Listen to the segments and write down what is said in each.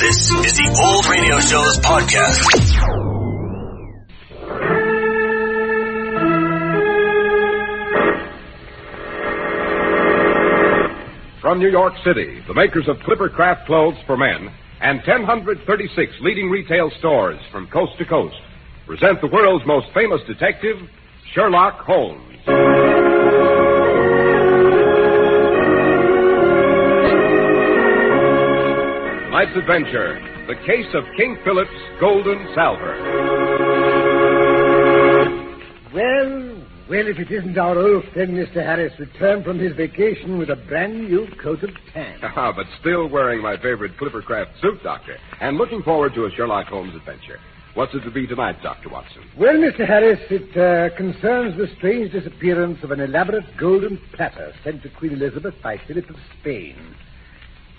This is the Old Radio Show's podcast. From New York City, the makers of Clipper Craft Clothes for Men and 1036 leading retail stores from coast to coast present the world's most famous detective, Sherlock Holmes. Tonight's adventure, the case of King Philip's Golden Salver. Well, well, if it isn't our old friend Mr. Harris returned from his vacation with a brand new coat of tan. Ah, but still wearing my favorite Clippercraft suit, Doctor, and looking forward to a Sherlock Holmes adventure. What's it to be tonight, Dr. Watson? Well, Mr. Harris, it uh, concerns the strange disappearance of an elaborate golden platter sent to Queen Elizabeth by Philip of Spain.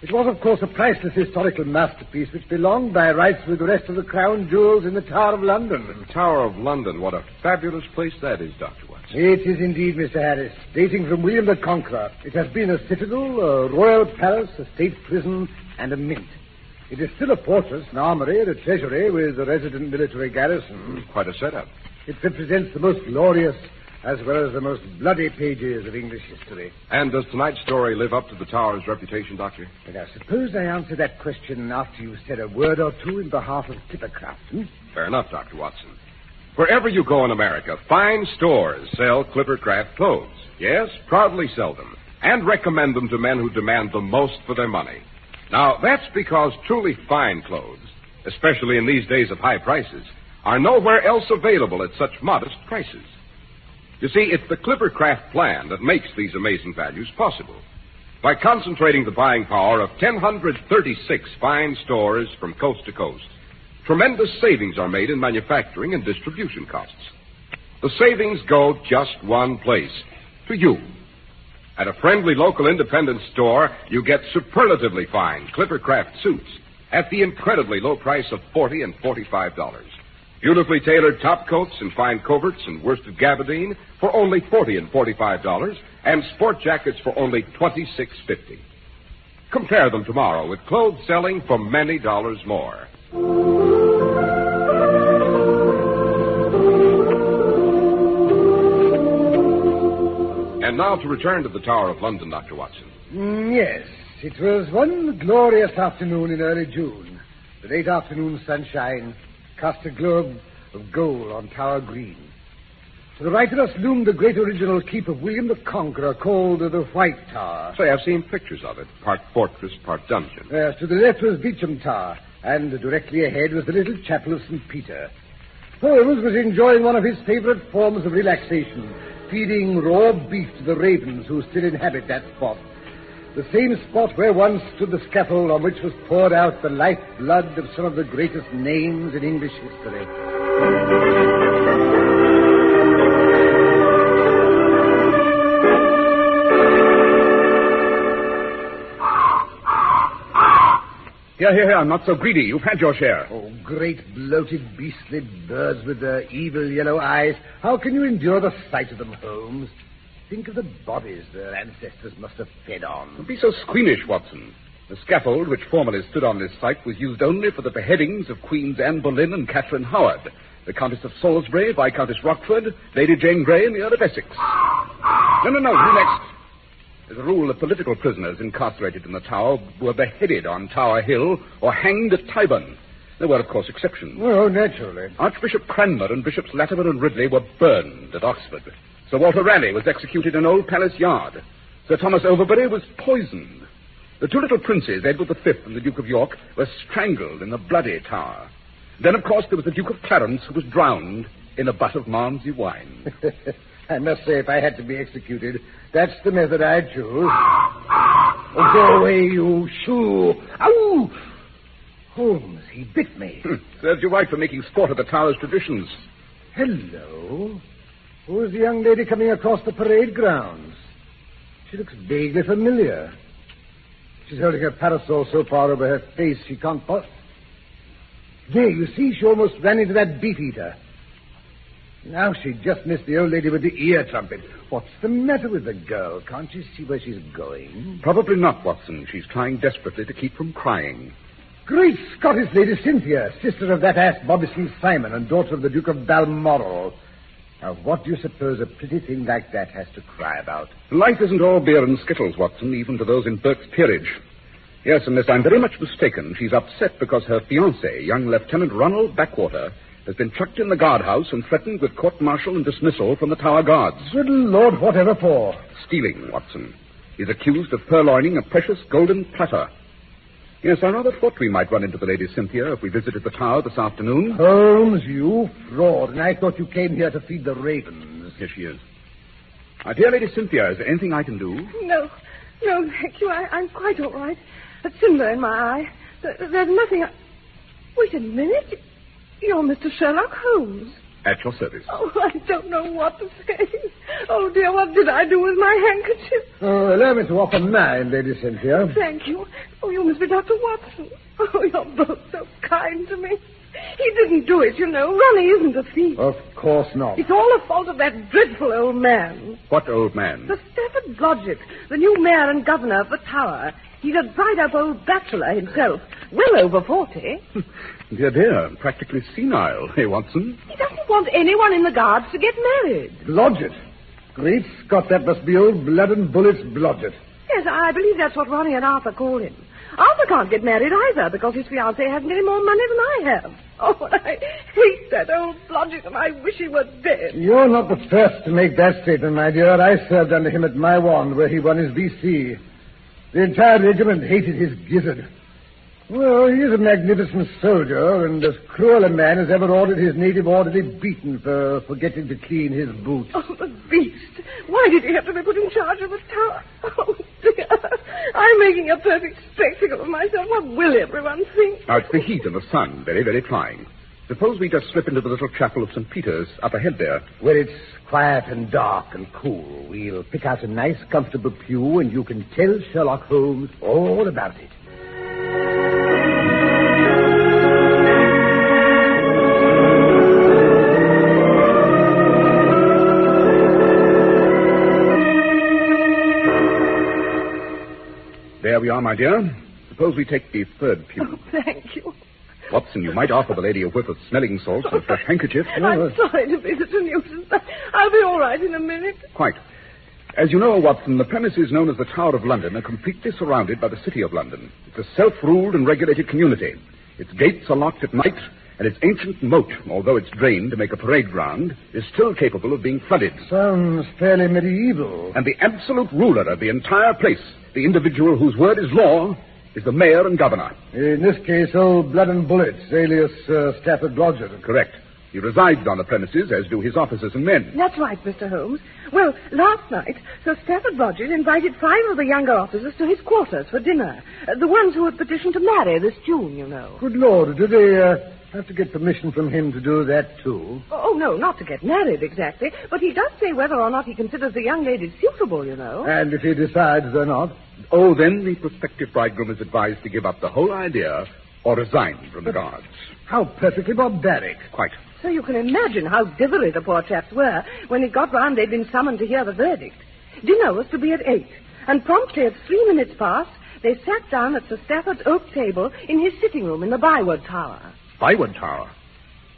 It was, of course, a priceless historical masterpiece which belonged by rights with the rest of the crown jewels in the Tower of London. The Tower of London. What a fabulous place that is, Dr. Watson. It is indeed, Mr. Harris, dating from William the Conqueror. It has been a citadel, a royal palace, a state prison, and a mint. It is still a fortress, an armory, and a treasury with a resident military garrison. Quite a setup. It represents the most glorious as well as the most bloody pages of English history. And does tonight's story live up to the Tower's reputation, Doctor? And I suppose I answer that question after you've said a word or two in behalf of Clippercraft. Hmm? Fair enough, Dr. Watson. Wherever you go in America, fine stores sell Clippercraft clothes. Yes, proudly sell them. And recommend them to men who demand the most for their money. Now, that's because truly fine clothes, especially in these days of high prices, are nowhere else available at such modest prices. You see, it's the Clippercraft plan that makes these amazing values possible. By concentrating the buying power of 1,036 fine stores from coast to coast, tremendous savings are made in manufacturing and distribution costs. The savings go just one place to you. At a friendly local independent store, you get superlatively fine Clippercraft suits at the incredibly low price of 40 and $45. Beautifully tailored top coats and fine coverts and worsted gabardine for only forty and forty-five dollars, and sport jackets for only twenty-six fifty. Compare them tomorrow with clothes selling for many dollars more. And now to return to the Tower of London, Dr. Watson. Mm, yes, it was one glorious afternoon in early June. The late afternoon sunshine cast a globe of gold on Tower Green. To the right of us loomed the great original keep of William the Conqueror called the White Tower. Say, I've seen pictures of it. Part fortress, part dungeon. Yes, to the left was Beauchamp Tower, and directly ahead was the little chapel of St. Peter. Holmes was enjoying one of his favorite forms of relaxation, feeding raw beef to the ravens who still inhabit that spot. The same spot where once stood the scaffold on which was poured out the lifeblood of some of the greatest names in English history. Here, here, here. I'm not so greedy. You've had your share. Oh, great bloated beastly birds with their evil yellow eyes. How can you endure the sight of them, Holmes? Think of the bodies their ancestors must have fed on. Don't be so squeamish, Watson. The scaffold which formerly stood on this site was used only for the beheadings of Queens Anne Boleyn and Catherine Howard, the Countess of Salisbury, Viscountess Rochford, Lady Jane Grey, and the Earl of Essex. No, no, no. You next. As a rule the political prisoners incarcerated in the Tower were beheaded on Tower Hill or hanged at Tyburn. There were, of course, exceptions. Oh, naturally. Archbishop Cranmer and Bishops Latimer and Ridley were burned at Oxford. Sir Walter Raleigh was executed in Old Palace Yard. Sir Thomas Overbury was poisoned. The two little princes, Edward V and the Duke of York, were strangled in the Bloody Tower. Then, of course, there was the Duke of Clarence, who was drowned in a butt of Malmsey wine. I must say, if I had to be executed, that's the method I'd choose. Oh, go away, you shoo. Ow! Holmes, he bit me. Hmm. Serves you right for making sport of the Tower's traditions. Hello. Who's the young lady coming across the parade grounds? She looks vaguely familiar. She's holding her parasol so far over her face she can't pos- There, you see, she almost ran into that beef eater. Now she just missed the old lady with the ear trumpet. What's the matter with the girl? Can't you see where she's going? Probably not, Watson. She's trying desperately to keep from crying. Great Scottish Lady Cynthia, sister of that ass Bobby St. Simon and daughter of the Duke of Balmoral. Now, what do you suppose a pretty thing like that has to cry about? Life isn't all beer and skittles, Watson, even to those in Burke's peerage. Yes, unless I'm very much mistaken, she's upset because her fiancé, young Lieutenant Ronald Backwater, has been chucked in the guardhouse and threatened with court-martial and dismissal from the Tower Guards. Good Lord, whatever for? Stealing, Watson. He's accused of purloining a precious golden platter. Yes, I rather thought we might run into the Lady Cynthia if we visited the tower this afternoon. Holmes, you fraud. And I thought you came here to feed the ravens. Here she is. My dear Lady Cynthia, is there anything I can do? No, no, thank you. I, I'm quite all right. A cinder in my eye. There- There's nothing. I... Wait a minute. You're Mr. Sherlock Holmes. At your service. Oh, I don't know what to say. Oh, dear, what did I do with my handkerchief? Oh, allow me to offer mine, Lady Cynthia. Thank you. Oh, you must be Dr. Watson. Oh, you're both so kind to me. He didn't do it, you know. Ronnie isn't a thief. Of course not. It's all the fault of that dreadful old man. What old man? The Stafford Blodgett, the new mayor and governor of the tower. He's a dried-up old bachelor himself, well over forty. Dear, dear, practically senile, eh, Watson? He doesn't want anyone in the guards to get married. Blodgett. Great Scott, that must be old blood and bullets Blodgett. Yes, I believe that's what Ronnie and Arthur call him. Arthur can't get married either because his fiancée hasn't any more money than I have. Oh, I hate that old Blodgett and I wish he were dead. You're not the first to make that statement, my dear. I served under him at Maiwand where he won his VC. The entire regiment hated his gizzard. Well, he is a magnificent soldier and as cruel a man as ever ordered his native orderly beaten for forgetting to clean his boots. Oh, the beast. Why did he have to be put in charge of the tower? Oh, dear. I'm making a perfect spectacle of myself. What will everyone think? Now, it's the heat and the sun, very, very trying. Suppose we just slip into the little chapel of St. Peter's up ahead there. Where it's quiet and dark and cool. We'll pick out a nice, comfortable pew and you can tell Sherlock Holmes all about it. There we are, my dear. Suppose we take the third pew. Oh, thank you. Watson, you might offer the lady a whiff of smelling salts and a fresh handkerchief. I'm uh, sorry to be such a nuisance, but I'll be all right in a minute. Quite. As you know, Watson, the premises known as the Tower of London are completely surrounded by the City of London. It's a self-ruled and regulated community. Its gates are locked at night, and its ancient moat, although it's drained to make a parade ground, is still capable of being flooded. Sounds fairly medieval. And the absolute ruler of the entire place, the individual whose word is law, is the mayor and governor. In this case, old Blood and Bullets, alias uh, Stafford Blodgett. Correct. He resides on the premises, as do his officers and men. That's right, Mr. Holmes. Well, last night, Sir Stafford Rogers invited five of the younger officers to his quarters for dinner. Uh, the ones who had petitioned to marry this June, you know. Good Lord, did they uh, have to get permission from him to do that, too? Oh, oh, no, not to get married exactly, but he does say whether or not he considers the young lady suitable, you know. And if he decides they're not? Oh, then the prospective bridegroom is advised to give up the whole idea or resign from the guards. How perfectly barbaric. Quite. So you can imagine how dithery the poor chaps were when it got round they'd been summoned to hear the verdict. Dinner was to be at eight, and promptly at three minutes past, they sat down at Sir Stafford's oak table in his sitting room in the Byward Tower. Byward Tower.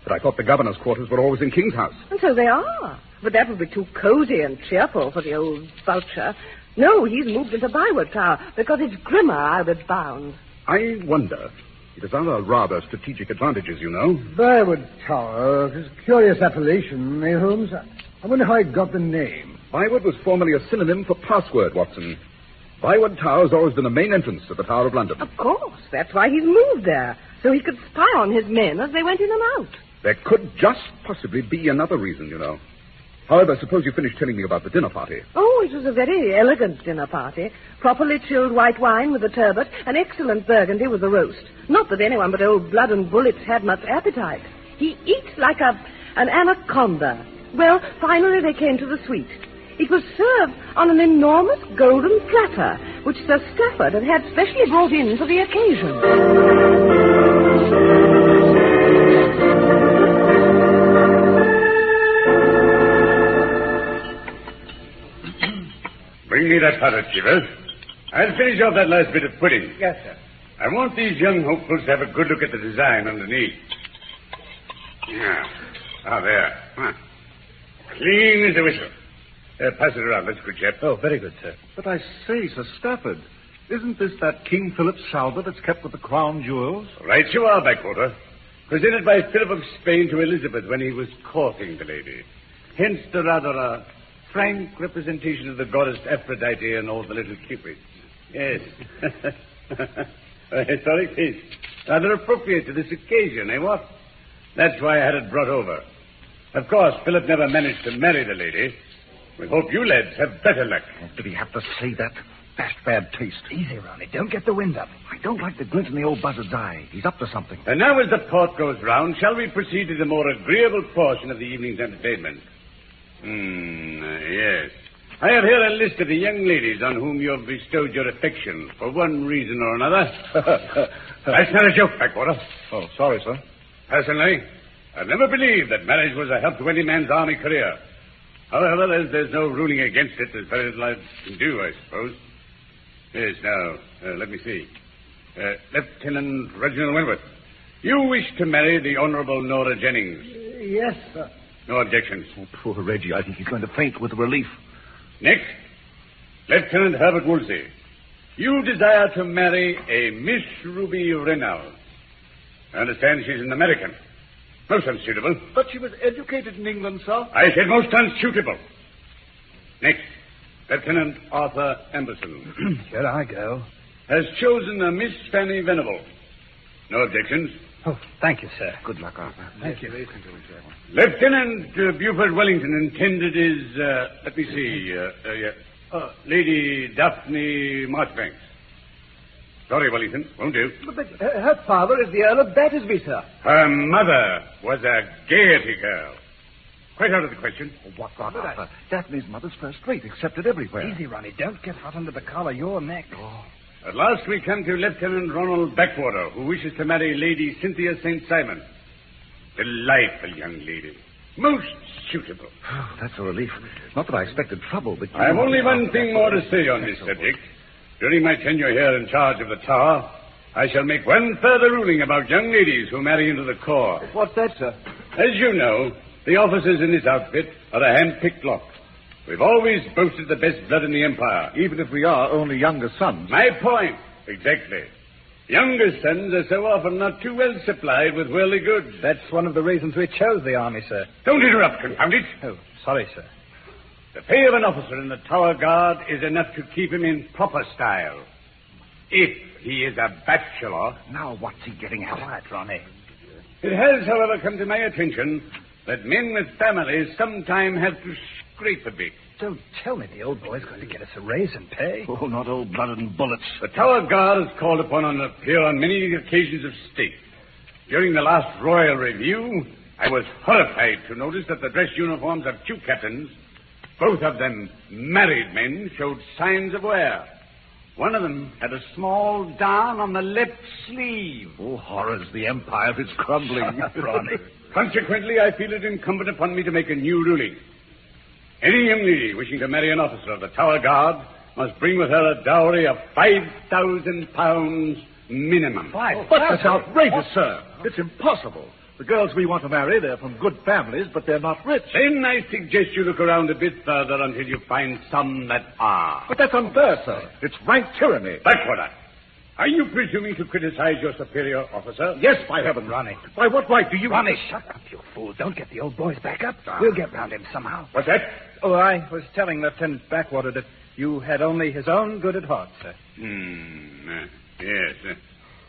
But I thought the governor's quarters were always in King's House. And so they are. But that would be too cozy and cheerful for the old vulture. No, he's moved into Byward Tower because it's grimmer, I'll be bound. I wonder. It has other rather strategic advantages, you know. Byward Tower. It's a curious appellation, eh, Holmes? I wonder how he got the name. Byward was formerly a synonym for password, Watson. Byward Tower has always been the main entrance to the Tower of London. Of course, that's why he's moved there, so he could spy on his men as they went in and out. There could just possibly be another reason, you know. However, suppose you finish telling me about the dinner party. Oh, it was a very elegant dinner party. Properly chilled white wine with the turbot, and excellent burgundy with the roast. Not that anyone but old Blood and Bullets had much appetite. He eats like a an anaconda. Well, finally they came to the sweet. It was served on an enormous golden platter, which Sir Stafford had had specially brought in for the occasion. Bring me that parrot, Chivers. I'll finish off that last bit of pudding. Yes, sir. I want these young hopefuls to have a good look at the design underneath. Yeah. Ah, there. Huh. Clean as a whistle. Uh, pass it around. That's good, chap. Oh, very good, sir. But I say, Sir Stafford, isn't this that King Philip salver that's kept with the crown jewels? Right you are, Backwater. Presented by Philip of Spain to Elizabeth when he was courting the lady. Hence the rather uh, frank representation of the goddess Aphrodite and all the little cupids. Yes. a historic piece. Rather appropriate to this occasion, eh, what? That's why I had it brought over. Of course, Philip never managed to marry the lady. We hope you lads have better luck. Did he have to say that? That's bad taste. Easy, Ronnie. Don't get the wind up. I don't like the glint in the old buzzard's eye. He's up to something. And now, as the port goes round, shall we proceed to the more agreeable portion of the evening's entertainment? Hmm, yes. I have here a list of the young ladies on whom you have bestowed your affection for one reason or another. That's not a joke, Backwater. Oh, sorry, sir. Personally, I've never believed that marriage was a help to any man's army career. However, there's, there's no ruling against it. There's very little I can do, I suppose. Yes, now, uh, let me see. Uh, Lieutenant Reginald Wentworth, you wish to marry the Honorable Nora Jennings. Yes, sir. No objections. Oh, poor Reggie. I think he's going to faint with relief. Next, Lieutenant Herbert Woolsey. You desire to marry a Miss Ruby Reynolds. I understand she's an American. Most unsuitable. But she was educated in England, sir. I said most unsuitable. Next, Lieutenant Arthur Amberson Here I go. has chosen a Miss Fanny Venable. No objections. Oh, thank you, sir. Good luck, Arthur. Thank you. Lieutenant uh, Buford Wellington intended is, uh, let me see, uh, uh, yeah, uh, Lady Daphne Marchbanks. Sorry, Wellington, won't do. But uh, her father is the Earl of Battersby, sir. Her mother was a gaiety girl. Quite out of the question. Oh, what rot, Arthur? Daphne's mother's first rate, accepted everywhere. Easy, Ronnie. Don't get hot under the collar. Your neck. Oh. At last we come to Lieutenant Ronald Backwater, who wishes to marry Lady Cynthia St. Simon. Delightful young lady. Most suitable. Oh, that's a relief. Not that I expected trouble, but... I have only one thing more to say on this subject. During my tenure here in charge of the tower, I shall make one further ruling about young ladies who marry into the corps. What's that, sir? As you know, the officers in this outfit are a hand-picked lot. We've always boasted the best blood in the Empire. Even if we are only younger sons. My point. Exactly. Younger sons are so often not too well supplied with worldly goods. That's one of the reasons we chose the army, sir. Don't interrupt, confound it. Oh, sorry, sir. The pay of an officer in the Tower Guard is enough to keep him in proper style. If he is a bachelor. Now, what's he getting at? Quiet, Ronnie. It has, however, come to my attention that men with families sometimes have to scrape a bit. Don't tell me the old boy's going to get us a raise in pay. Oh, not old blood and bullets. The Tower Guard is called upon to appear on many occasions of state. During the last Royal Review, I was horrified to notice that the dress uniforms of two captains, both of them married men, showed signs of wear. One of them had a small down on the left sleeve. Oh, horrors, the empire is crumbling. Ronnie. Consequently, I feel it incumbent upon me to make a new ruling. Any young lady wishing to marry an officer of the Tower Guard must bring with her a dowry of five thousand pounds minimum. Five? But that's outrageous, sir. It's impossible. The girls we want to marry, they're from good families, but they're not rich. Then I suggest you look around a bit further until you find some that are. But that's unfair, sir. It's rank tyranny. Backwater. Are you presuming to criticize your superior officer? Yes, by heaven. Ronnie. By what right do you... Ronnie, shut up, you fool. Don't get the old boys back up. We'll get round him somehow. What's that? Oh, I was telling Lieutenant Backwater that you had only his own good at heart, sir. Hmm. uh, yes. uh,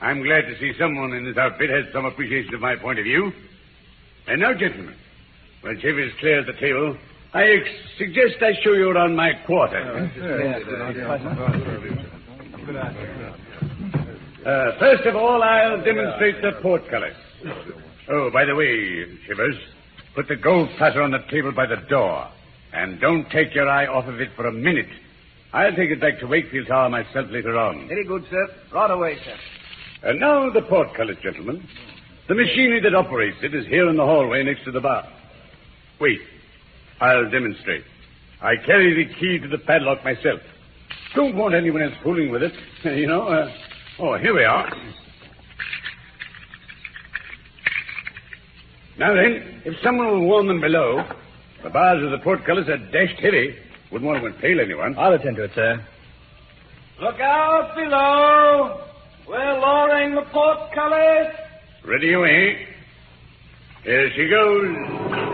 I'm glad to see someone in this outfit has some appreciation of my point of view. And now, gentlemen, when Chivers clears the table, I ex- suggest I show you around my quarters. Uh, first of all, I'll demonstrate the portcullis. Oh, by the way, Shivers, put the gold platter on the table by the door. And don't take your eye off of it for a minute. I'll take it back to Wakefield Tower myself later on. Very good, sir. Right away, sir. And now the portcullis, gentlemen. The machinery that operates it is here in the hallway next to the bar. Wait. I'll demonstrate. I carry the key to the padlock myself. Don't want anyone else fooling with it. You know, uh, Oh, here we are. Now then, if someone will warn them below, the bars of the portcullis are dashed heavy. Wouldn't want to impale anyone. I'll attend to it, sir. Look out below. We're lowering the portcullis. Ready away. Here she goes.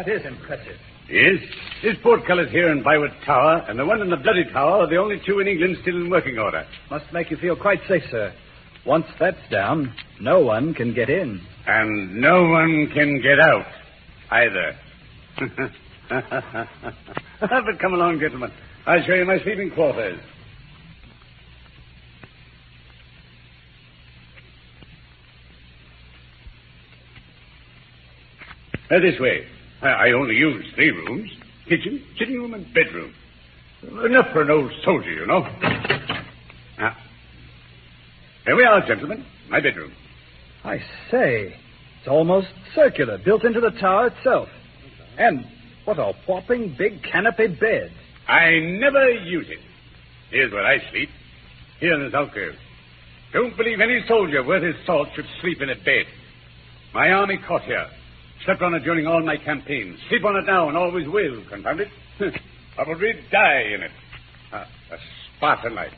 That is impressive. Yes, this portcullis here in Byward Tower and the one in the Bloody Tower are the only two in England still in working order. Must make you feel quite safe, sir. Once that's down, no one can get in. And no one can get out either. but come along, gentlemen. I'll show you my sleeping quarters. Uh, this way. I, only use three rooms kitchen, sitting room, and bedroom. Enough for an old soldier, you know. Ah. Here we are, gentlemen. My bedroom. I say, it's almost circular, built into the tower itself. And what a whopping big canopy bed. I never use it. Here's where I sleep. Here in this alcove. Don't believe any soldier worth his salt should sleep in a bed. My army caught here. Slept on it during all my campaigns. Sleep on it now and always will, confound it. I Probably die in it. Ah, a Spartan life.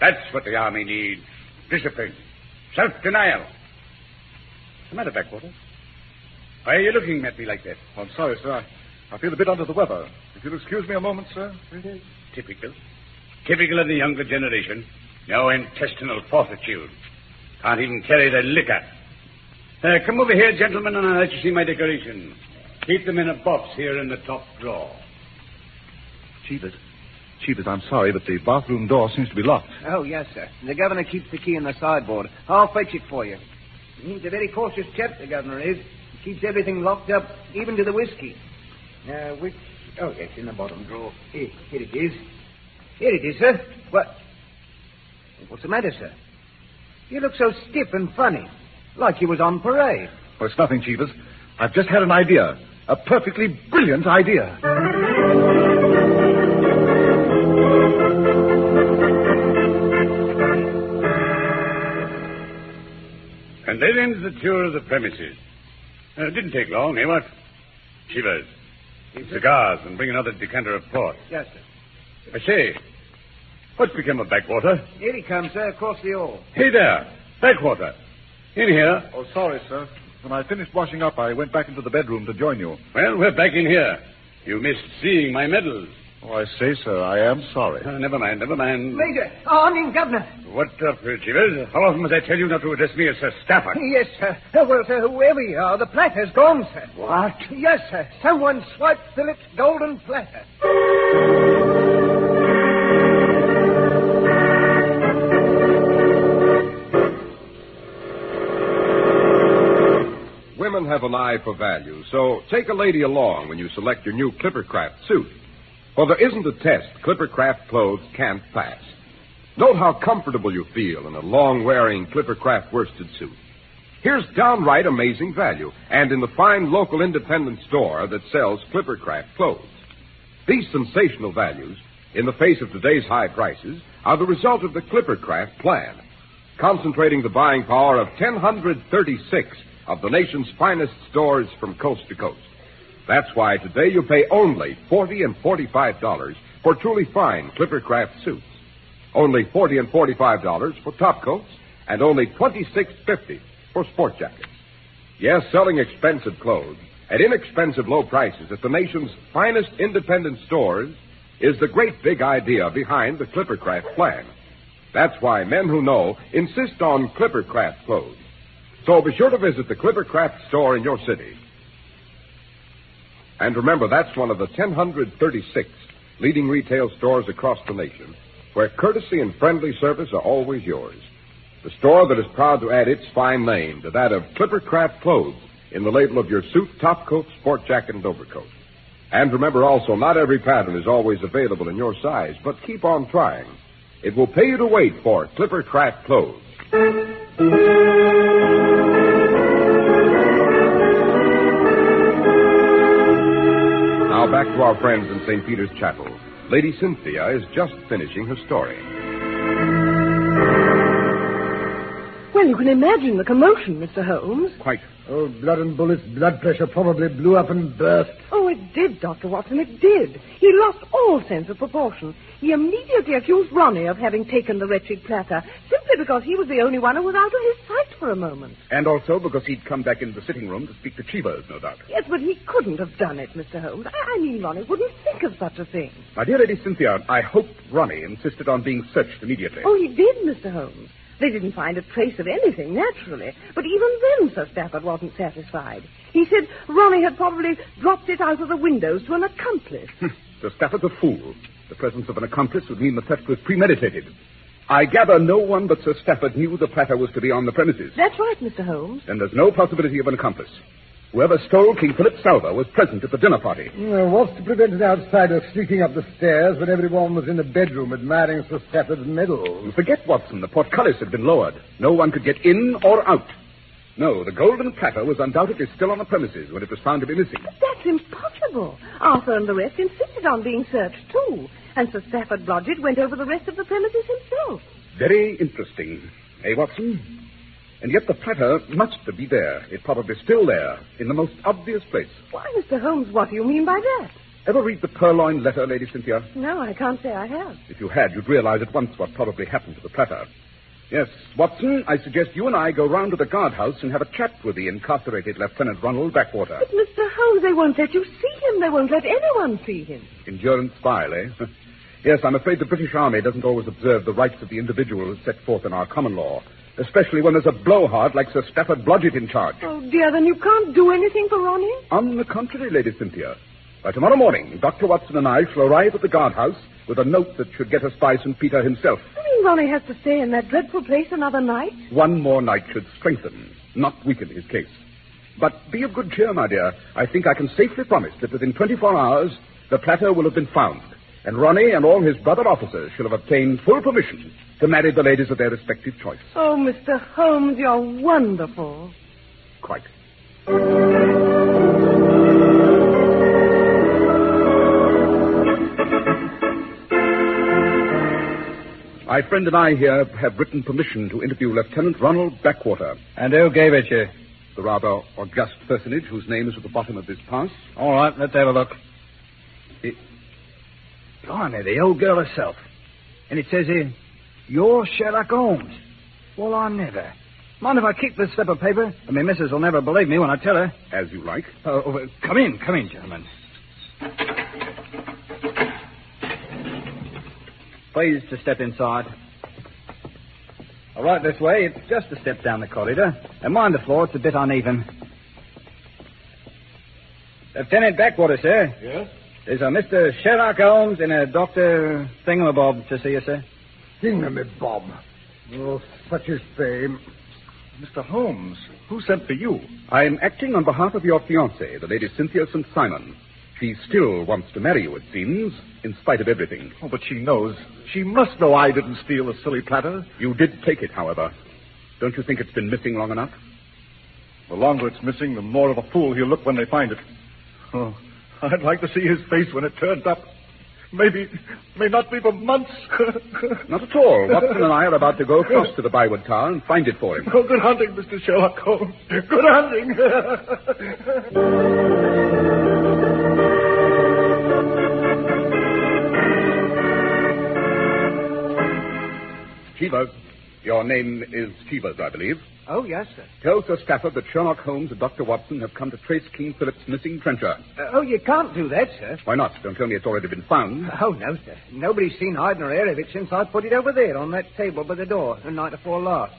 That's what the army needs. Discipline. Self-denial. What's the matter, Backwater? Why are you looking at me like that? I'm sorry, sir. I, I feel a bit under the weather. If you'll excuse me a moment, sir. Typical. Typical of the younger generation. No intestinal fortitude. Can't even carry their liquor. Uh, come over here, gentlemen, and I'll let you see my decorations. Keep them in a box here in the top drawer. Cheevers. Cheevers, I'm sorry, but the bathroom door seems to be locked. Oh, yes, sir. The governor keeps the key in the sideboard. I'll fetch it for you. He's a very cautious chap, the governor is. He keeps everything locked up, even to the whiskey. Now, which... Oh, yes, in the bottom drawer. Here, here it is. Here it is, sir. What? What's the matter, sir? You look so stiff and funny. Like he was on parade. Well, it's nothing, Cheevers. I've just had an idea. A perfectly brilliant idea. And there ends the tour of the premises. Uh, it didn't take long, eh, what? Shivers. Cigars and bring another decanter of port. Yes, sir. I say, what's become of Backwater? Here he comes, sir, across the hall. Hey there, Backwater. In here. Oh, sorry, sir. When I finished washing up, I went back into the bedroom to join you. Well, we're back in here. You missed seeing my medals. Oh, I say, sir, I am sorry. Uh, never mind, never mind. Major! Oh, I mean, governor. What up, Chivers? How often must I tell you not to address me as Sir Stafford? Yes, sir. Uh, well, sir, whoever you are, the platter's gone, sir. What? Yes, sir. Someone swiped Philip's golden platter. Women have an eye for value, so take a lady along when you select your new Clippercraft suit. For there isn't a test Clippercraft clothes can't pass. Note how comfortable you feel in a long-wearing Clippercraft worsted suit. Here's downright amazing value, and in the fine local independent store that sells Clippercraft clothes. These sensational values, in the face of today's high prices, are the result of the Clippercraft plan, concentrating the buying power of 1,036 of the nation's finest stores from coast to coast. That's why today you pay only forty and forty-five dollars for truly fine Clippercraft suits, only forty and forty-five dollars for top coats, and only twenty-six fifty for sport jackets. Yes, selling expensive clothes at inexpensive low prices at the nation's finest independent stores is the great big idea behind the Clippercraft plan. That's why men who know insist on Clippercraft clothes. So be sure to visit the Clippercraft store in your city. And remember, that's one of the 1,036 leading retail stores across the nation where courtesy and friendly service are always yours. The store that is proud to add its fine name to that of Clippercraft Clothes in the label of your suit, top coat, sport jacket, and overcoat. And remember also, not every pattern is always available in your size, but keep on trying. It will pay you to wait for Clippercraft Clothes. Our friends in St. Peter's Chapel. Lady Cynthia is just finishing her story. Well, you can imagine the commotion, Mr. Holmes. Quite. Oh, blood and bullets, blood pressure probably blew up and burst. Oh, it did, Dr. Watson, it did. He lost all sense of proportion. He immediately accused Ronnie of having taken the wretched platter, simply because he was the only one who was out of his sight for a moment. And also because he'd come back into the sitting room to speak to Chivas, no doubt. Yes, but he couldn't have done it, Mr. Holmes. I, I mean, Ronnie wouldn't think of such a thing. My dear Lady Cynthia, I hope Ronnie insisted on being searched immediately. Oh, he did, Mr. Holmes. They didn't find a trace of anything, naturally. But even then, Sir Stafford wasn't satisfied. He said Ronnie had probably dropped it out of the windows to an accomplice. Sir Stafford's a fool. The presence of an accomplice would mean the theft was premeditated. I gather no one but Sir Stafford knew the platter was to be on the premises. That's right, Mr. Holmes. Then there's no possibility of an accomplice. Whoever stole King Philip's salver was present at the dinner party. Well, what's to prevent an outsider sneaking up the stairs when everyone was in the bedroom admiring Sir Stafford's medal? You forget, Watson, the portcullis had been lowered. No one could get in or out. No, the golden platter was undoubtedly still on the premises when it was found to be missing. But that's impossible. Arthur and the rest insisted on being searched, too. And Sir Stafford Blodgett went over the rest of the premises himself. Very interesting. Eh, Watson? And yet the platter must be there. It's probably still there, in the most obvious place. Why, Mr. Holmes, what do you mean by that? Ever read the purloined letter, Lady Cynthia? No, I can't say I have. If you had, you'd realize at once what probably happened to the platter. Yes, Watson, I suggest you and I go round to the guardhouse and have a chat with the incarcerated Lieutenant Ronald Backwater. But, Mr. Holmes, they won't let you see him. They won't let anyone see him. Endurance vile, eh? yes, I'm afraid the British Army doesn't always observe the rights of the individual as set forth in our common law, especially when there's a blowhard like Sir Stafford Blodgett in charge. Oh, dear, then you can't do anything for Ronnie? On the contrary, Lady Cynthia. By tomorrow morning, Dr. Watson and I shall arrive at the guardhouse with a note that should get us by St. Peter himself. You mean Ronnie has to stay in that dreadful place another night? One more night should strengthen, not weaken his case. But be of good cheer, my dear. I think I can safely promise that within 24 hours, the platter will have been found. And Ronnie and all his brother officers shall have obtained full permission to marry the ladies of their respective choice. Oh, Mr. Holmes, you're wonderful. Quite. My friend and I here have written permission to interview Lieutenant Ronald Backwater. And who gave it you? The rather august personage whose name is at the bottom of this pass. All right, let's have a look. It... Blimey, the old girl herself. And it says here, you're Sherlock Holmes. Well, I never. Mind if I keep this slip of paper? I mean, missus will never believe me when I tell her. As you like. Oh, oh, come in, come in, gentlemen. Please to step inside. All right, this way. It's just a step down the corridor. And mind the floor, it's a bit uneven. Lieutenant Backwater, sir. Yes? There's a Mr. Sherlock Holmes and a Dr. Thingamabob to see you, sir. Thingamabob. Oh, such is fame. Mr. Holmes, who sent for you? I'm acting on behalf of your fiancée, the Lady Cynthia St. Simon. She still wants to marry you, it seems, in spite of everything. Oh, but she knows. She must know I didn't steal the silly platter. You did take it, however. Don't you think it's been missing long enough? The longer it's missing, the more of a fool he'll look when they find it. Oh, I'd like to see his face when it turns up. Maybe, may not be for months. Not at all. Watson and I are about to go across to the Byward Tower and find it for him. Oh, good hunting, Mr. Sherlock Holmes. Good hunting. Chivas. Your name is Chivas, I believe. Oh, yes, sir. Tell Sir Stafford that Sherlock Holmes and Dr. Watson have come to trace King Philip's missing trencher. Uh, oh, you can't do that, sir. Why not? Don't tell me it's already been found. Oh, no, sir. Nobody's seen hide nor hair of it since I put it over there on that table by the door the night before last.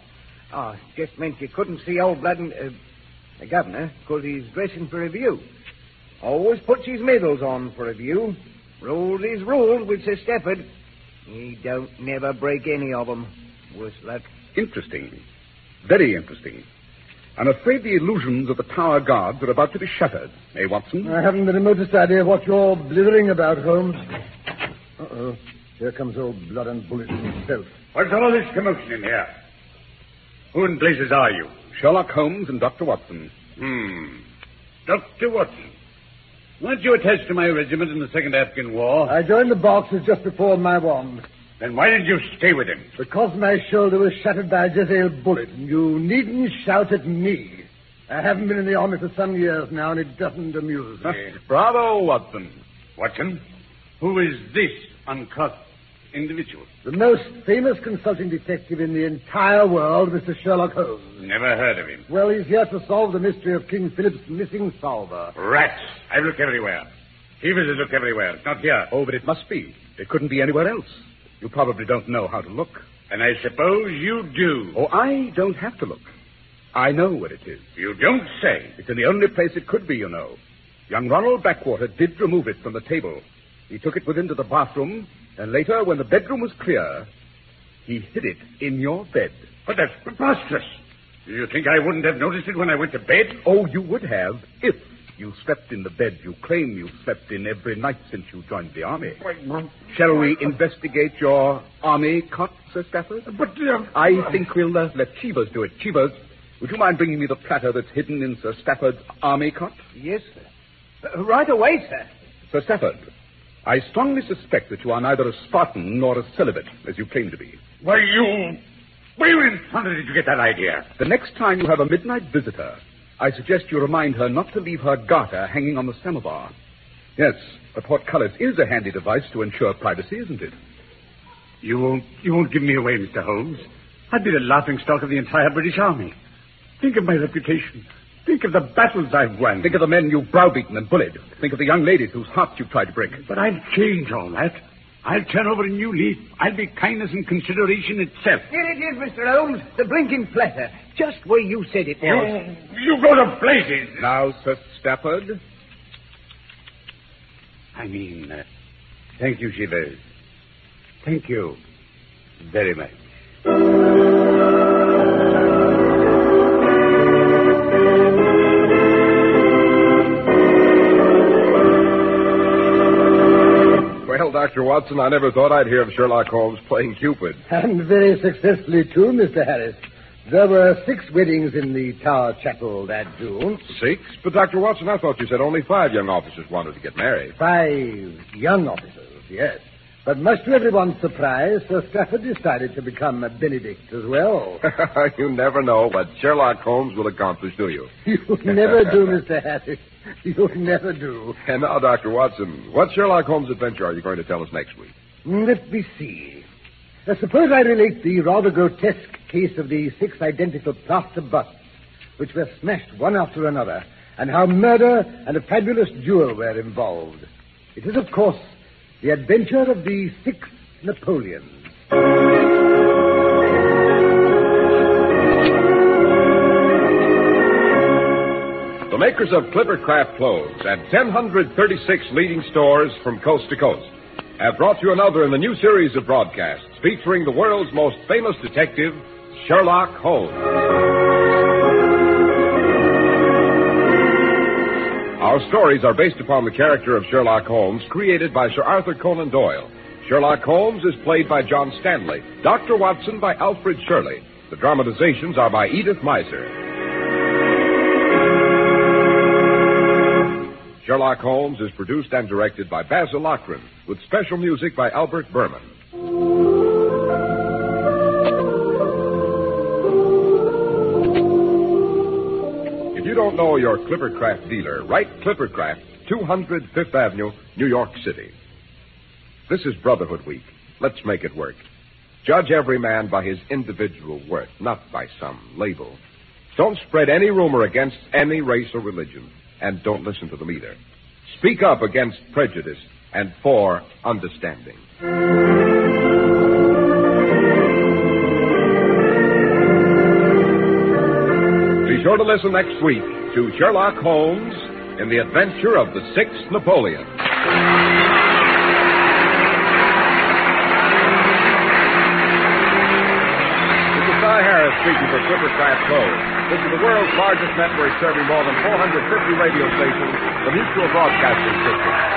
Oh, just meant you couldn't see old blood and... Uh, the governor, because he's dressing for review. Always puts his medals on for review. Rules is rules with Sir Stafford. He don't never break any of 'em. Worse luck. Interesting. Very interesting. I'm afraid the illusions of the tower guards are about to be shattered. Eh, Watson? I haven't the remotest idea what you're blithering about, Holmes. Uh-oh. Here comes old blood and bullets himself. What's all this commotion in here? Who in blazes are you? Sherlock Holmes and Dr. Watson. Hmm. Dr. Watson. Weren't you attached to my regiment in the Second Afghan War? I joined the boxers just before Maiwand. Then why did you stay with him? Because my shoulder was shattered by a Jezail bullet. And you needn't shout at me. I haven't been in the army for some years now, and it doesn't amuse me. Bravo, Watson. Watson, who is this uncouth individual? the most famous consulting detective in the entire world, Mr. Sherlock Holmes. Never heard of him. Well, he's here to solve the mystery of King Philip's missing salver. Rats. I've looked everywhere. Keevers has looked everywhere. It's not here. Oh, but it must be. It couldn't be anywhere else. You probably don't know how to look. And I suppose you do. Oh, I don't have to look. I know what it is. You don't say. It's in the only place it could be, you know. Young Ronald Backwater did remove it from the table. He took it with him to the bathroom, and later, when the bedroom was clear, he hid it in your bed. But that's preposterous. Do you think I wouldn't have noticed it when I went to bed? Oh, you would have if you slept in the bed you claim you slept in every night since you joined the army. Wait, Shall we investigate your army cot, Sir Stafford? But, uh, I think we'll uh, let Cheevers do it. Cheevers, would you mind bringing me the platter that's hidden in Sir Stafford's army cot? Yes, sir. Uh, right away, sir. Sir Stafford, I strongly suspect that you are neither a Spartan nor a celibate, as you claim to be. why, you... Where in thunder did you get that idea? The next time you have a midnight visitor, I suggest you remind her not to leave her garter hanging on the samovar. Yes, a portcullis is a handy device to ensure privacy, isn't it? You won't, you won't give me away, Mr. Holmes. I'd be the laughing stock of the entire British Army. Think of my reputation. Think of the battles I've won. Think of the men you've browbeaten and bullied. Think of the young ladies whose hearts you've tried to break. But I'll change all that. I'll turn over a new leaf. I'll be kindness and consideration itself. Here it is, Mr. Holmes. The blinking platter. Just where you said it was. You, you go to places. Now, Sir Stafford, I mean, uh, thank you, Shivers. Thank you very much. Dr. Watson, I never thought I'd hear of Sherlock Holmes playing Cupid. And very successfully, too, Mr. Harris. There were six weddings in the Tower Chapel that June. Six? But, Dr. Watson, I thought you said only five young officers wanted to get married. Five young officers, yes. But much to everyone's surprise, Sir Stafford decided to become a Benedict as well. you never know what Sherlock Holmes will accomplish, do you? You never do, Mr. Harris. You never do. And now, Dr. Watson, what Sherlock Holmes adventure are you going to tell us next week? Let me see. Uh, suppose I relate the rather grotesque case of the six identical plaster busts, which were smashed one after another, and how murder and a fabulous duel were involved. It is, of course, the adventure of the six Napoleons. Makers of Clippercraft clothes and 1,036 leading stores from coast to coast have brought you another in the new series of broadcasts featuring the world's most famous detective, Sherlock Holmes. Our stories are based upon the character of Sherlock Holmes created by Sir Arthur Conan Doyle. Sherlock Holmes is played by John Stanley, Dr. Watson by Alfred Shirley. The dramatizations are by Edith Meiser. Sherlock Holmes is produced and directed by Basil Loughrane, with special music by Albert Berman. If you don't know your Clippercraft dealer, write Clippercraft, 200 Fifth Avenue, New York City. This is Brotherhood Week. Let's make it work. Judge every man by his individual worth, not by some label. Don't spread any rumor against any race or religion, and don't listen to them either. Speak up against prejudice and for understanding. Be sure to listen next week to Sherlock Holmes in the adventure of the Sixth Napoleon. This is Cy Harris speaking for Clippercraft Code. This is the world's largest network serving more than 450 radio stations, the Mutual Broadcasting System.